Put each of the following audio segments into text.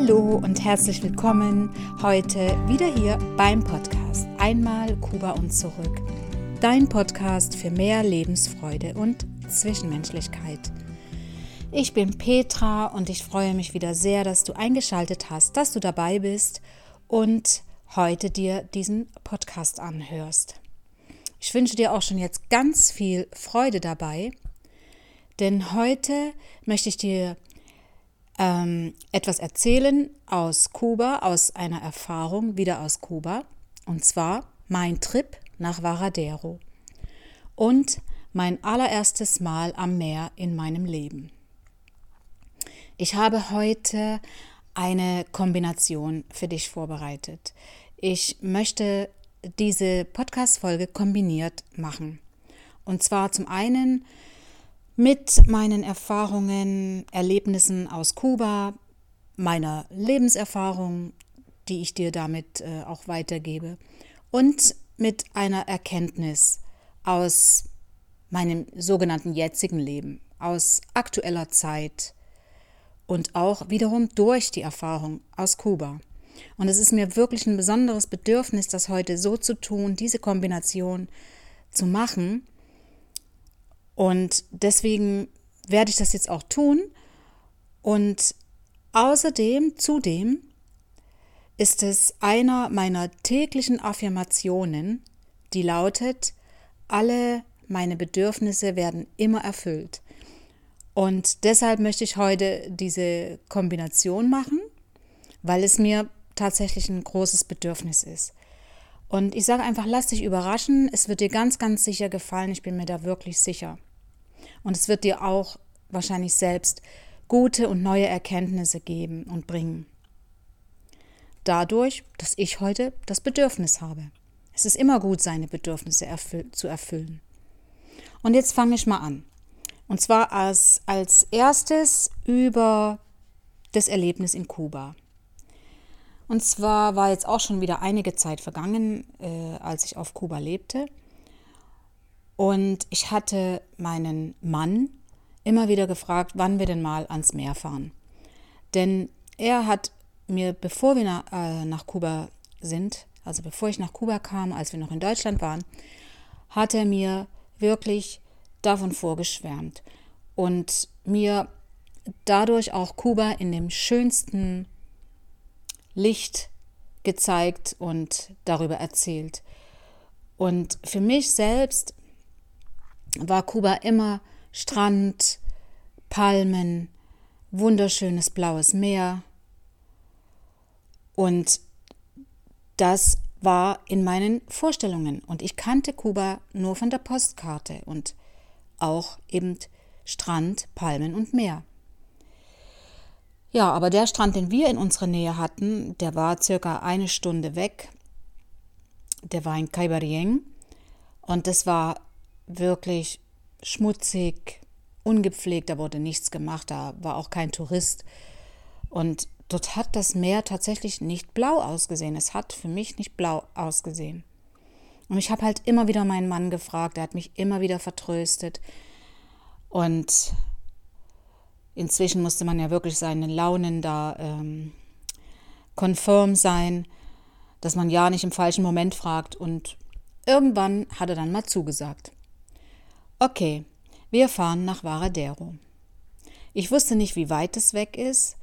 Hallo und herzlich willkommen heute wieder hier beim Podcast Einmal Kuba und zurück. Dein Podcast für mehr Lebensfreude und Zwischenmenschlichkeit. Ich bin Petra und ich freue mich wieder sehr, dass du eingeschaltet hast, dass du dabei bist und heute dir diesen Podcast anhörst. Ich wünsche dir auch schon jetzt ganz viel Freude dabei, denn heute möchte ich dir ähm, etwas erzählen aus Kuba, aus einer Erfahrung wieder aus Kuba, und zwar mein Trip nach Varadero und mein allererstes Mal am Meer in meinem Leben. Ich habe heute eine Kombination für dich vorbereitet. Ich möchte diese Podcast-Folge kombiniert machen. Und zwar zum einen mit meinen Erfahrungen, Erlebnissen aus Kuba, meiner Lebenserfahrung, die ich dir damit äh, auch weitergebe, und mit einer Erkenntnis aus meinem sogenannten jetzigen Leben, aus aktueller Zeit und auch wiederum durch die Erfahrung aus Kuba. Und es ist mir wirklich ein besonderes Bedürfnis, das heute so zu tun, diese Kombination zu machen, und deswegen werde ich das jetzt auch tun. Und außerdem, zudem, ist es einer meiner täglichen Affirmationen, die lautet, alle meine Bedürfnisse werden immer erfüllt. Und deshalb möchte ich heute diese Kombination machen, weil es mir tatsächlich ein großes Bedürfnis ist. Und ich sage einfach, lass dich überraschen, es wird dir ganz, ganz sicher gefallen, ich bin mir da wirklich sicher. Und es wird dir auch wahrscheinlich selbst gute und neue Erkenntnisse geben und bringen. Dadurch, dass ich heute das Bedürfnis habe. Es ist immer gut, seine Bedürfnisse erfüll zu erfüllen. Und jetzt fange ich mal an. Und zwar als, als erstes über das Erlebnis in Kuba. Und zwar war jetzt auch schon wieder einige Zeit vergangen, äh, als ich auf Kuba lebte. Und ich hatte meinen Mann immer wieder gefragt, wann wir denn mal ans Meer fahren. Denn er hat mir, bevor wir nach, äh, nach Kuba sind, also bevor ich nach Kuba kam, als wir noch in Deutschland waren, hat er mir wirklich davon vorgeschwärmt und mir dadurch auch Kuba in dem schönsten Licht gezeigt und darüber erzählt. Und für mich selbst war Kuba immer Strand, Palmen, wunderschönes blaues Meer. Und das war in meinen Vorstellungen. Und ich kannte Kuba nur von der Postkarte und auch eben Strand, Palmen und Meer. Ja, aber der Strand, den wir in unserer Nähe hatten, der war circa eine Stunde weg. Der war in Caibarien und das war wirklich schmutzig, ungepflegt, da wurde nichts gemacht, da war auch kein Tourist. Und dort hat das Meer tatsächlich nicht blau ausgesehen. Es hat für mich nicht blau ausgesehen. Und ich habe halt immer wieder meinen Mann gefragt, er hat mich immer wieder vertröstet. Und inzwischen musste man ja wirklich seine Launen da ähm, konform sein, dass man ja nicht im falschen Moment fragt. Und irgendwann hat er dann mal zugesagt. Okay, wir fahren nach Varadero. Ich wusste nicht, wie weit es weg ist.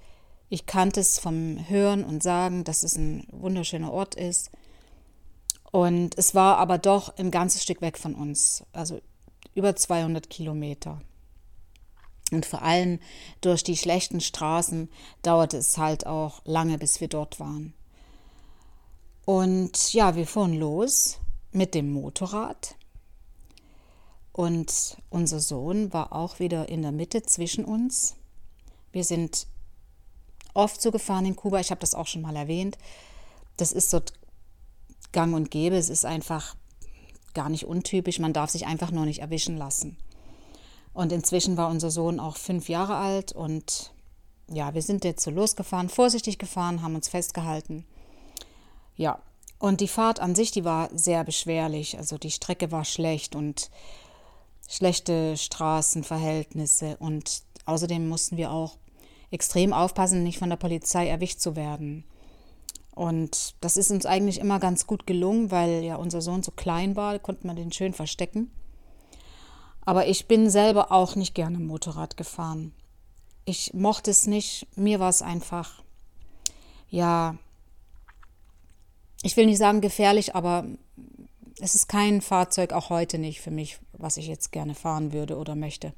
Ich kannte es vom Hören und Sagen, dass es ein wunderschöner Ort ist. Und es war aber doch ein ganzes Stück weg von uns, also über 200 Kilometer. Und vor allem durch die schlechten Straßen dauerte es halt auch lange, bis wir dort waren. Und ja, wir fuhren los mit dem Motorrad. Und unser Sohn war auch wieder in der Mitte zwischen uns. Wir sind oft so gefahren in Kuba, ich habe das auch schon mal erwähnt. Das ist dort gang und gäbe, es ist einfach gar nicht untypisch, man darf sich einfach nur nicht erwischen lassen. Und inzwischen war unser Sohn auch fünf Jahre alt und ja, wir sind jetzt so losgefahren, vorsichtig gefahren, haben uns festgehalten. Ja, und die Fahrt an sich, die war sehr beschwerlich. Also die Strecke war schlecht und schlechte Straßenverhältnisse und außerdem mussten wir auch extrem aufpassen, nicht von der Polizei erwischt zu werden. Und das ist uns eigentlich immer ganz gut gelungen, weil ja unser Sohn so klein war, konnte man den schön verstecken. Aber ich bin selber auch nicht gerne Motorrad gefahren. Ich mochte es nicht, mir war es einfach, ja, ich will nicht sagen gefährlich, aber es ist kein Fahrzeug, auch heute nicht für mich, was ich jetzt gerne fahren würde oder möchte.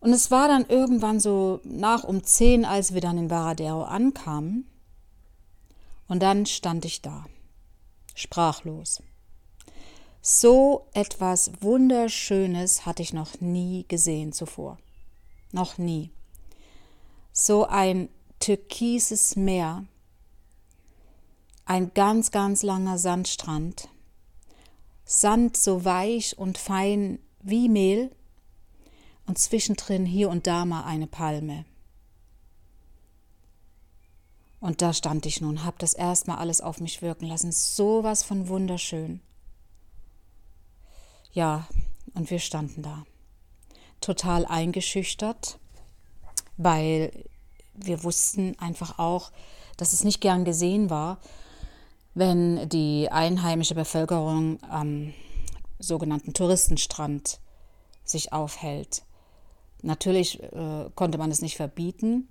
Und es war dann irgendwann so nach um zehn, als wir dann in Varadero ankamen. Und dann stand ich da, sprachlos. So etwas Wunderschönes hatte ich noch nie gesehen zuvor. Noch nie. So ein türkises Meer, ein ganz, ganz langer Sandstrand, Sand so weich und fein wie Mehl und zwischendrin hier und da mal eine Palme. Und da stand ich nun, hab das erstmal alles auf mich wirken lassen. Sowas von wunderschön. Ja, und wir standen da. Total eingeschüchtert, weil wir wussten einfach auch, dass es nicht gern gesehen war, wenn die einheimische Bevölkerung am sogenannten Touristenstrand sich aufhält. Natürlich äh, konnte man es nicht verbieten.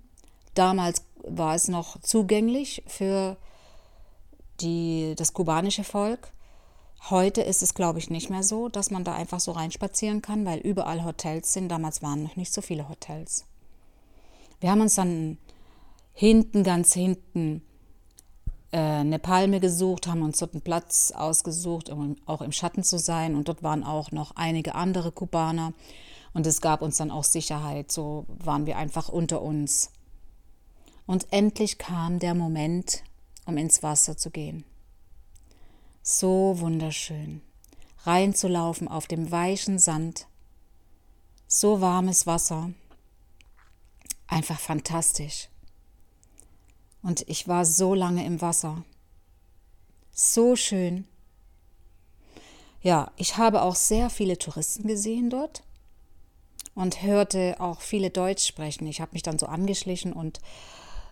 Damals war es noch zugänglich für die, das kubanische Volk. Heute ist es, glaube ich, nicht mehr so, dass man da einfach so reinspazieren kann, weil überall Hotels sind. Damals waren noch nicht so viele Hotels. Wir haben uns dann hinten, ganz hinten, eine Palme gesucht, haben uns dort einen Platz ausgesucht, um auch im Schatten zu sein. Und dort waren auch noch einige andere Kubaner. Und es gab uns dann auch Sicherheit. So waren wir einfach unter uns. Und endlich kam der Moment, um ins Wasser zu gehen. So wunderschön, reinzulaufen auf dem weichen Sand. So warmes Wasser. Einfach fantastisch. Und ich war so lange im Wasser. So schön. Ja, ich habe auch sehr viele Touristen gesehen dort und hörte auch viele Deutsch sprechen. Ich habe mich dann so angeschlichen und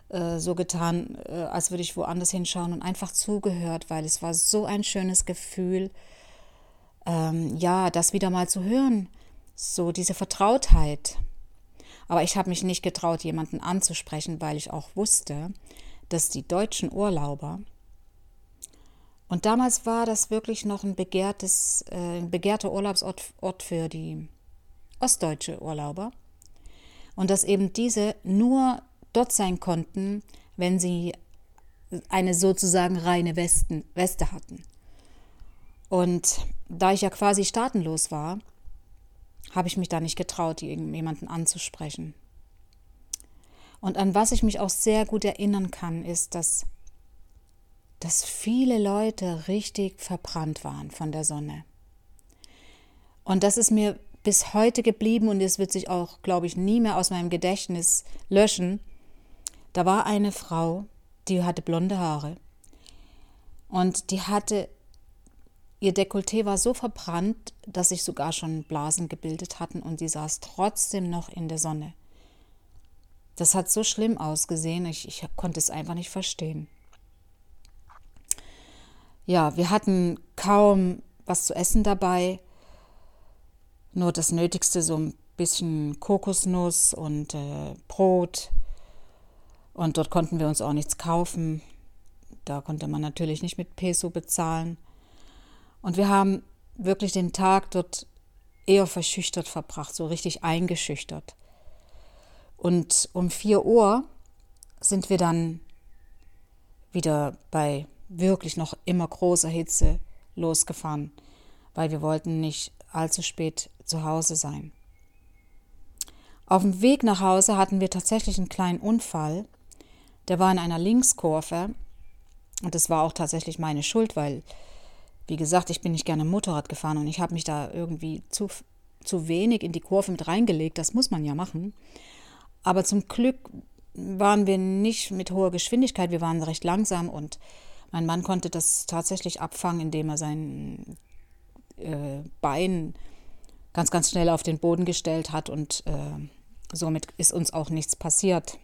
äh, so getan, äh, als würde ich woanders hinschauen und einfach zugehört, weil es war so ein schönes Gefühl, ähm, ja, das wieder mal zu hören, so diese Vertrautheit. Aber ich habe mich nicht getraut, jemanden anzusprechen, weil ich auch wusste, dass die deutschen Urlauber und damals war das wirklich noch ein begehrtes, äh, ein begehrter Urlaubsort Ort für die ostdeutsche Urlauber. Und dass eben diese nur dort sein konnten, wenn sie eine sozusagen reine Westen, Weste hatten. Und da ich ja quasi staatenlos war, habe ich mich da nicht getraut, jemanden anzusprechen. Und an was ich mich auch sehr gut erinnern kann, ist, dass, dass viele Leute richtig verbrannt waren von der Sonne. Und das ist mir bis heute geblieben und es wird sich auch, glaube ich, nie mehr aus meinem Gedächtnis löschen. Da war eine Frau, die hatte blonde Haare und die hatte, ihr Dekolleté war so verbrannt, dass sich sogar schon Blasen gebildet hatten und die saß trotzdem noch in der Sonne. Das hat so schlimm ausgesehen, ich, ich konnte es einfach nicht verstehen. Ja, wir hatten kaum was zu essen dabei nur das Nötigste, so ein bisschen Kokosnuss und äh, Brot. Und dort konnten wir uns auch nichts kaufen. Da konnte man natürlich nicht mit Peso bezahlen. Und wir haben wirklich den Tag dort eher verschüchtert verbracht, so richtig eingeschüchtert. Und um 4 Uhr sind wir dann wieder bei wirklich noch immer großer Hitze losgefahren, weil wir wollten nicht allzu spät zu Hause sein. Auf dem Weg nach Hause hatten wir tatsächlich einen kleinen Unfall. Der war in einer Linkskurve und das war auch tatsächlich meine Schuld, weil, wie gesagt, ich bin nicht gerne Motorrad gefahren und ich habe mich da irgendwie zu, zu wenig in die Kurve mit reingelegt. Das muss man ja machen. Aber zum Glück waren wir nicht mit hoher Geschwindigkeit, wir waren recht langsam und mein Mann konnte das tatsächlich abfangen, indem er sein äh, Bein ganz, ganz schnell auf den Boden gestellt hat und äh, somit ist uns auch nichts passiert.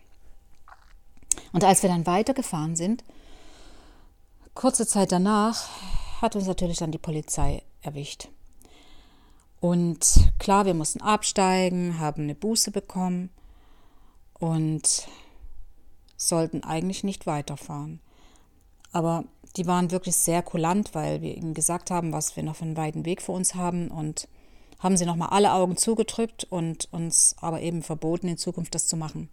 Und als wir dann weitergefahren sind, kurze Zeit danach hat uns natürlich dann die Polizei erwischt. Und klar, wir mussten absteigen, haben eine Buße bekommen und sollten eigentlich nicht weiterfahren. Aber die waren wirklich sehr kulant, weil wir ihnen gesagt haben, was wir noch für einen weiten Weg vor uns haben und haben sie nochmal alle Augen zugedrückt und uns aber eben verboten, in Zukunft das zu machen.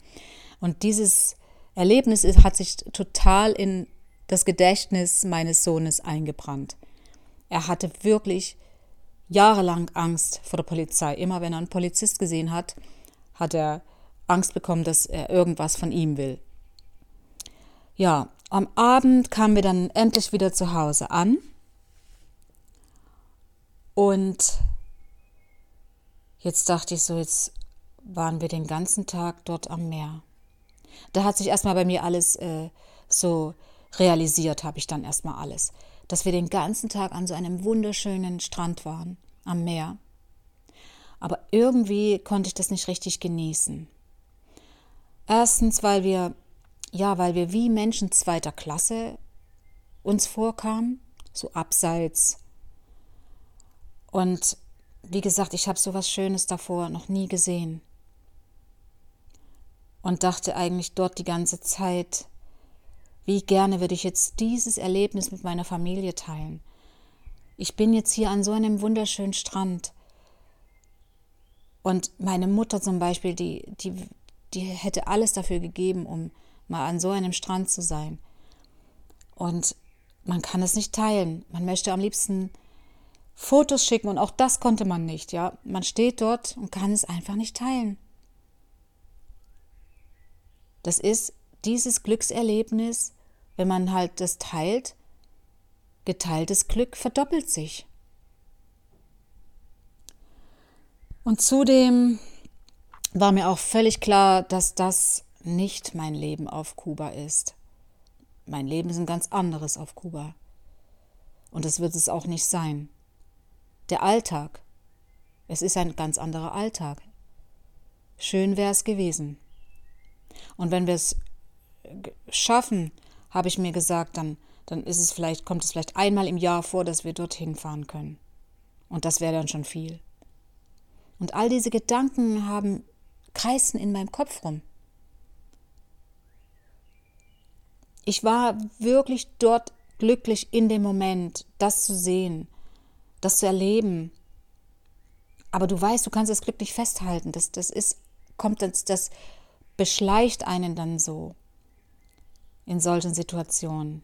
Und dieses Erlebnis hat sich total in das Gedächtnis meines Sohnes eingebrannt. Er hatte wirklich jahrelang Angst vor der Polizei. Immer wenn er einen Polizist gesehen hat, hat er Angst bekommen, dass er irgendwas von ihm will. Ja, am Abend kamen wir dann endlich wieder zu Hause an und jetzt dachte ich so, jetzt waren wir den ganzen Tag dort am Meer. Da hat sich erstmal bei mir alles äh, so realisiert, habe ich dann erstmal alles, dass wir den ganzen Tag an so einem wunderschönen Strand waren, am Meer. Aber irgendwie konnte ich das nicht richtig genießen. Erstens, weil wir ja, weil wir wie Menschen zweiter Klasse uns vorkamen, so abseits. Und wie gesagt, ich habe so was Schönes davor noch nie gesehen. Und dachte eigentlich dort die ganze Zeit, wie gerne würde ich jetzt dieses Erlebnis mit meiner Familie teilen. Ich bin jetzt hier an so einem wunderschönen Strand. Und meine Mutter zum Beispiel, die, die, die hätte alles dafür gegeben, um mal an so einem Strand zu sein. Und man kann es nicht teilen. Man möchte am liebsten Fotos schicken und auch das konnte man nicht, ja. Man steht dort und kann es einfach nicht teilen. Das ist dieses Glückserlebnis, wenn man halt das teilt, geteiltes Glück verdoppelt sich. Und zudem war mir auch völlig klar, dass das nicht mein Leben auf Kuba ist. Mein Leben ist ein ganz anderes auf Kuba. Und es wird es auch nicht sein. Der Alltag. Es ist ein ganz anderer Alltag. Schön wäre es gewesen. Und wenn wir es schaffen, habe ich mir gesagt, dann, dann ist es vielleicht, kommt es vielleicht einmal im Jahr vor, dass wir dorthin fahren können. Und das wäre dann schon viel. Und all diese Gedanken haben kreisen in meinem Kopf rum. Ich war wirklich dort glücklich in dem Moment, das zu sehen, das zu erleben. Aber du weißt, du kannst das Glück nicht festhalten. Das, das ist, kommt das, das beschleicht einen dann so in solchen Situationen.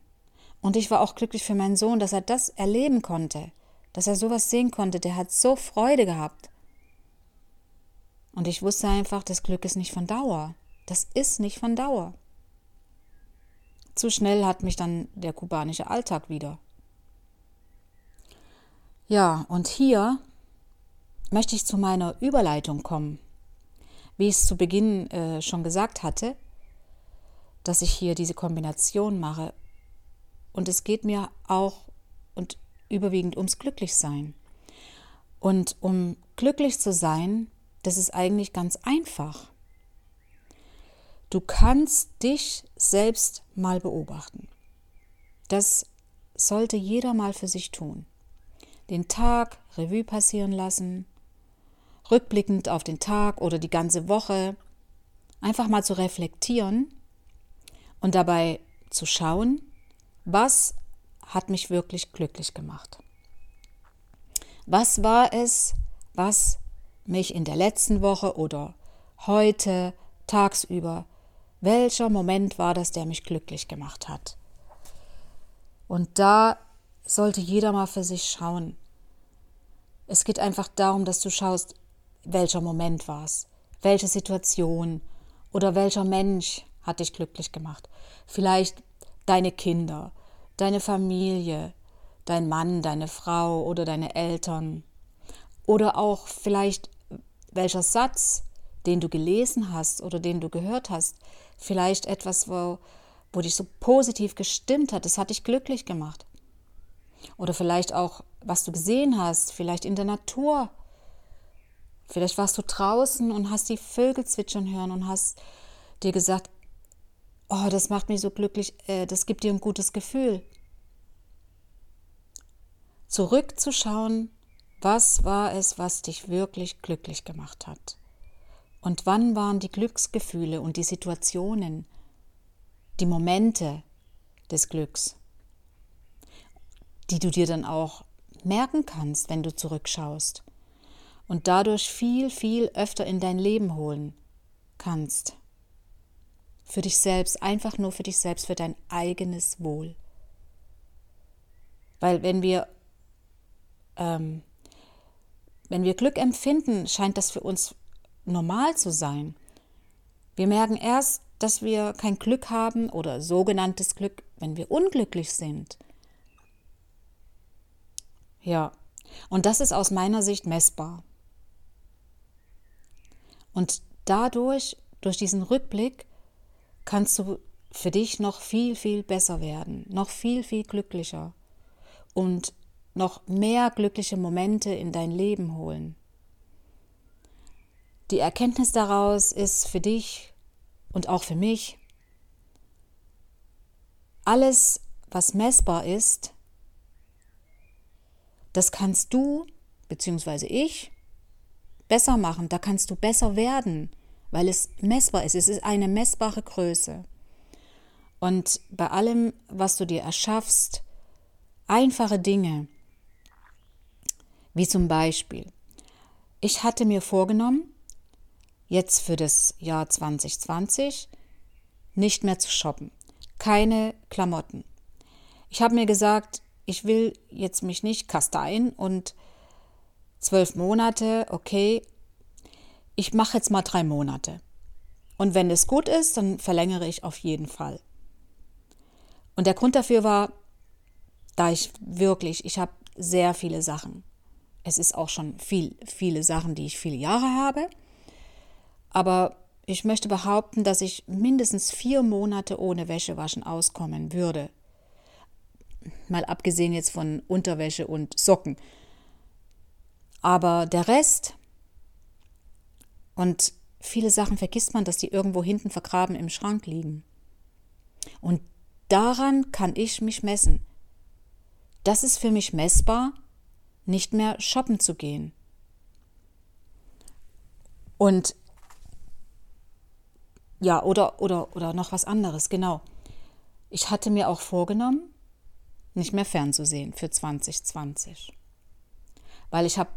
Und ich war auch glücklich für meinen Sohn, dass er das erleben konnte, dass er sowas sehen konnte. Der hat so Freude gehabt. Und ich wusste einfach, das Glück ist nicht von Dauer. Das ist nicht von Dauer. Zu schnell hat mich dann der kubanische Alltag wieder. Ja, und hier möchte ich zu meiner Überleitung kommen. Wie ich es zu Beginn äh, schon gesagt hatte, dass ich hier diese Kombination mache. Und es geht mir auch und überwiegend ums Glücklichsein. Und um glücklich zu sein, das ist eigentlich ganz einfach. Du kannst dich selbst mal beobachten. Das sollte jeder mal für sich tun. Den Tag Revue passieren lassen, rückblickend auf den Tag oder die ganze Woche, einfach mal zu reflektieren und dabei zu schauen, was hat mich wirklich glücklich gemacht. Was war es, was mich in der letzten Woche oder heute tagsüber welcher Moment war das, der mich glücklich gemacht hat? Und da sollte jeder mal für sich schauen. Es geht einfach darum, dass du schaust, welcher Moment war es, welche Situation oder welcher Mensch hat dich glücklich gemacht. Vielleicht deine Kinder, deine Familie, dein Mann, deine Frau oder deine Eltern. Oder auch vielleicht welcher Satz, den du gelesen hast oder den du gehört hast, vielleicht etwas, wo, wo dich so positiv gestimmt hat, das hat dich glücklich gemacht. Oder vielleicht auch, was du gesehen hast, vielleicht in der Natur, Vielleicht warst du draußen und hast die Vögel zwitschern hören und hast dir gesagt, oh, das macht mich so glücklich, äh, das gibt dir ein gutes Gefühl. Zurückzuschauen, was war es, was dich wirklich glücklich gemacht hat? Und wann waren die Glücksgefühle und die Situationen, die Momente des Glücks, die du dir dann auch merken kannst, wenn du zurückschaust und dadurch viel, viel öfter in dein Leben holen kannst. Für dich selbst, einfach nur für dich selbst, für dein eigenes Wohl. Weil wenn wir, ähm, wenn wir Glück empfinden, scheint das für uns normal zu sein. Wir merken erst, dass wir kein Glück haben oder sogenanntes Glück, wenn wir unglücklich sind. Ja, und das ist aus meiner Sicht messbar. Und dadurch, durch diesen Rückblick, kannst du für dich noch viel, viel besser werden, noch viel, viel glücklicher und noch mehr glückliche Momente in dein Leben holen. Die Erkenntnis daraus ist für dich und auch für mich, alles, was messbar ist, das kannst du bzw. ich besser machen, da kannst du besser werden, weil es messbar ist. Es ist eine messbare Größe. Und bei allem, was du dir erschaffst, einfache Dinge, wie zum Beispiel, ich hatte mir vorgenommen, jetzt für das Jahr 2020 nicht mehr zu shoppen. Keine Klamotten. Ich habe mir gesagt, ich will jetzt mich nicht kasteien und zwölf Monate, okay, ich mache jetzt mal drei Monate. Und wenn es gut ist, dann verlängere ich auf jeden Fall. Und der Grund dafür war, da ich wirklich, ich habe sehr viele Sachen. Es ist auch schon viel, viele Sachen, die ich viele Jahre habe. Aber ich möchte behaupten, dass ich mindestens vier Monate ohne Wäschewaschen auskommen würde. Mal abgesehen jetzt von Unterwäsche und Socken. Aber der Rest und viele Sachen vergisst man, dass die irgendwo hinten vergraben im Schrank liegen. Und daran kann ich mich messen. Das ist für mich messbar, nicht mehr shoppen zu gehen. Und ja, oder, oder, oder noch was anderes, genau. Ich hatte mir auch vorgenommen, nicht mehr fernzusehen für 2020. Weil ich habe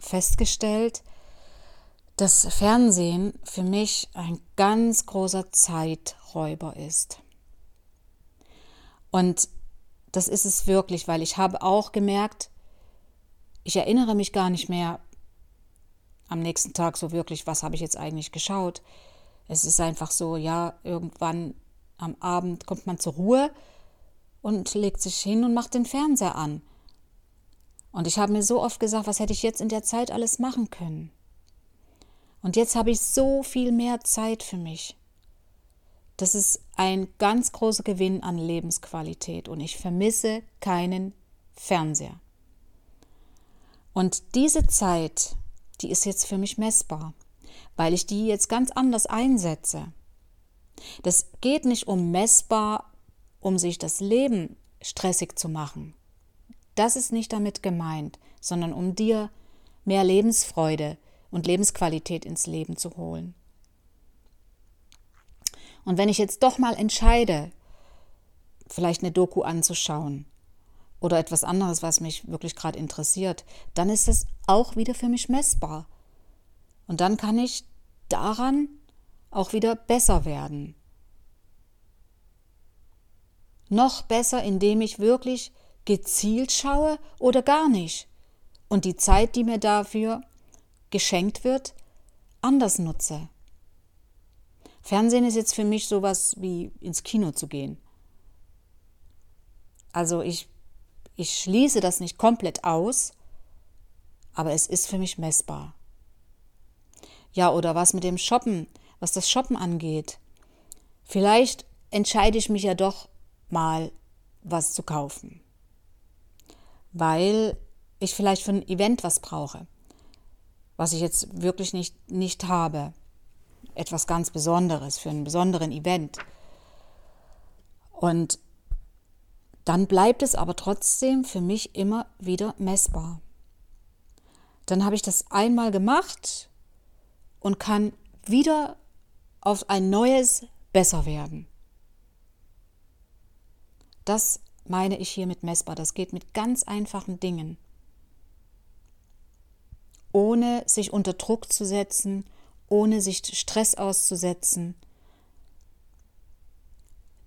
festgestellt, dass Fernsehen für mich ein ganz großer Zeiträuber ist. Und das ist es wirklich, weil ich habe auch gemerkt, ich erinnere mich gar nicht mehr am nächsten Tag so wirklich, was habe ich jetzt eigentlich geschaut. Es ist einfach so, ja, irgendwann am Abend kommt man zur Ruhe und legt sich hin und macht den Fernseher an. Und ich habe mir so oft gesagt, was hätte ich jetzt in der Zeit alles machen können. Und jetzt habe ich so viel mehr Zeit für mich. Das ist ein ganz großer Gewinn an Lebensqualität und ich vermisse keinen Fernseher. Und diese Zeit, die ist jetzt für mich messbar weil ich die jetzt ganz anders einsetze. Das geht nicht um messbar, um sich das Leben stressig zu machen. Das ist nicht damit gemeint, sondern um dir mehr Lebensfreude und Lebensqualität ins Leben zu holen. Und wenn ich jetzt doch mal entscheide, vielleicht eine Doku anzuschauen oder etwas anderes, was mich wirklich gerade interessiert, dann ist es auch wieder für mich messbar. Und dann kann ich daran auch wieder besser werden. Noch besser, indem ich wirklich gezielt schaue oder gar nicht und die Zeit, die mir dafür geschenkt wird, anders nutze. Fernsehen ist jetzt für mich sowas wie ins Kino zu gehen. Also ich, ich schließe das nicht komplett aus, aber es ist für mich messbar. Ja, oder was mit dem Shoppen, was das Shoppen angeht. Vielleicht entscheide ich mich ja doch mal, was zu kaufen. Weil ich vielleicht für ein Event was brauche. Was ich jetzt wirklich nicht, nicht habe. Etwas ganz Besonderes für einen besonderen Event. Und dann bleibt es aber trotzdem für mich immer wieder messbar. Dann habe ich das einmal gemacht und kann wieder auf ein neues besser werden. Das meine ich hier mit messbar. Das geht mit ganz einfachen Dingen. Ohne sich unter Druck zu setzen, ohne sich Stress auszusetzen.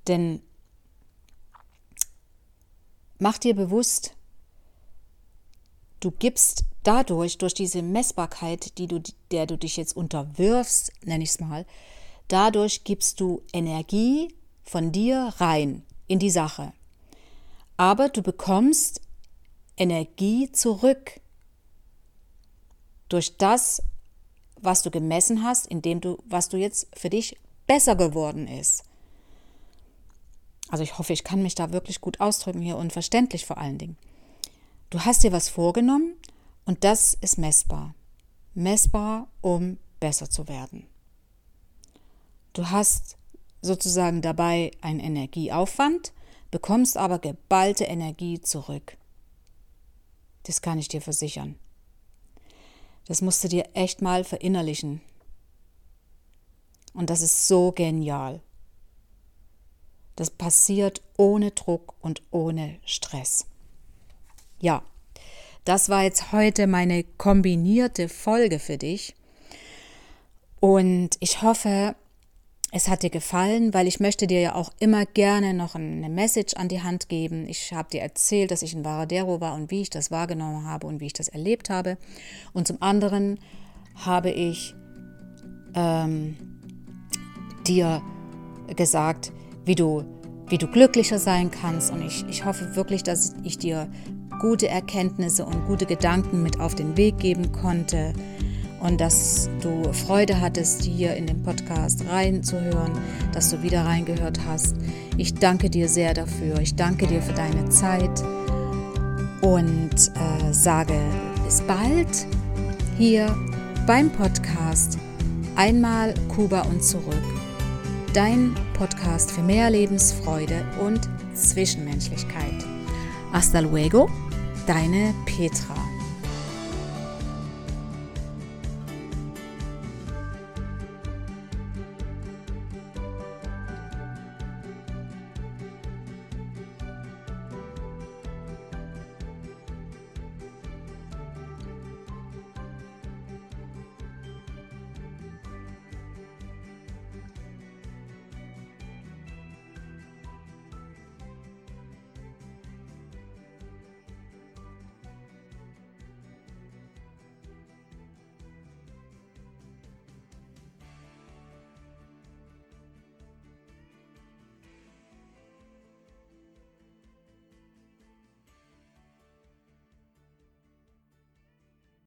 Denn mach dir bewusst, du gibst dadurch, durch diese Messbarkeit, die du, der du dich jetzt unterwirfst, nenne ich es mal, dadurch gibst du Energie von dir rein in die Sache. Aber du bekommst Energie zurück durch das, was du gemessen hast, indem du, was du jetzt für dich besser geworden ist. Also ich hoffe, ich kann mich da wirklich gut ausdrücken hier und verständlich vor allen Dingen. Du hast dir was vorgenommen und das ist messbar. Messbar, um besser zu werden. Du hast sozusagen dabei einen Energieaufwand, bekommst aber geballte Energie zurück. Das kann ich dir versichern. Das musst du dir echt mal verinnerlichen. Und das ist so genial. Das passiert ohne Druck und ohne Stress. Ja, das war jetzt heute meine kombinierte Folge für dich. Und ich hoffe, es hat dir gefallen, weil ich möchte dir ja auch immer gerne noch eine Message an die Hand geben. Ich habe dir erzählt, dass ich in Varadero war und wie ich das wahrgenommen habe und wie ich das erlebt habe. Und zum anderen habe ich ähm, dir gesagt, wie du, wie du glücklicher sein kannst. Und ich, ich hoffe wirklich, dass ich dir gute Erkenntnisse und gute Gedanken mit auf den Weg geben konnte und dass du Freude hattest, hier in den Podcast reinzuhören, dass du wieder reingehört hast. Ich danke dir sehr dafür. Ich danke dir für deine Zeit und äh, sage bis bald hier beim Podcast Einmal Kuba und zurück. Dein Podcast für mehr Lebensfreude und Zwischenmenschlichkeit. Hasta luego, deine Petra.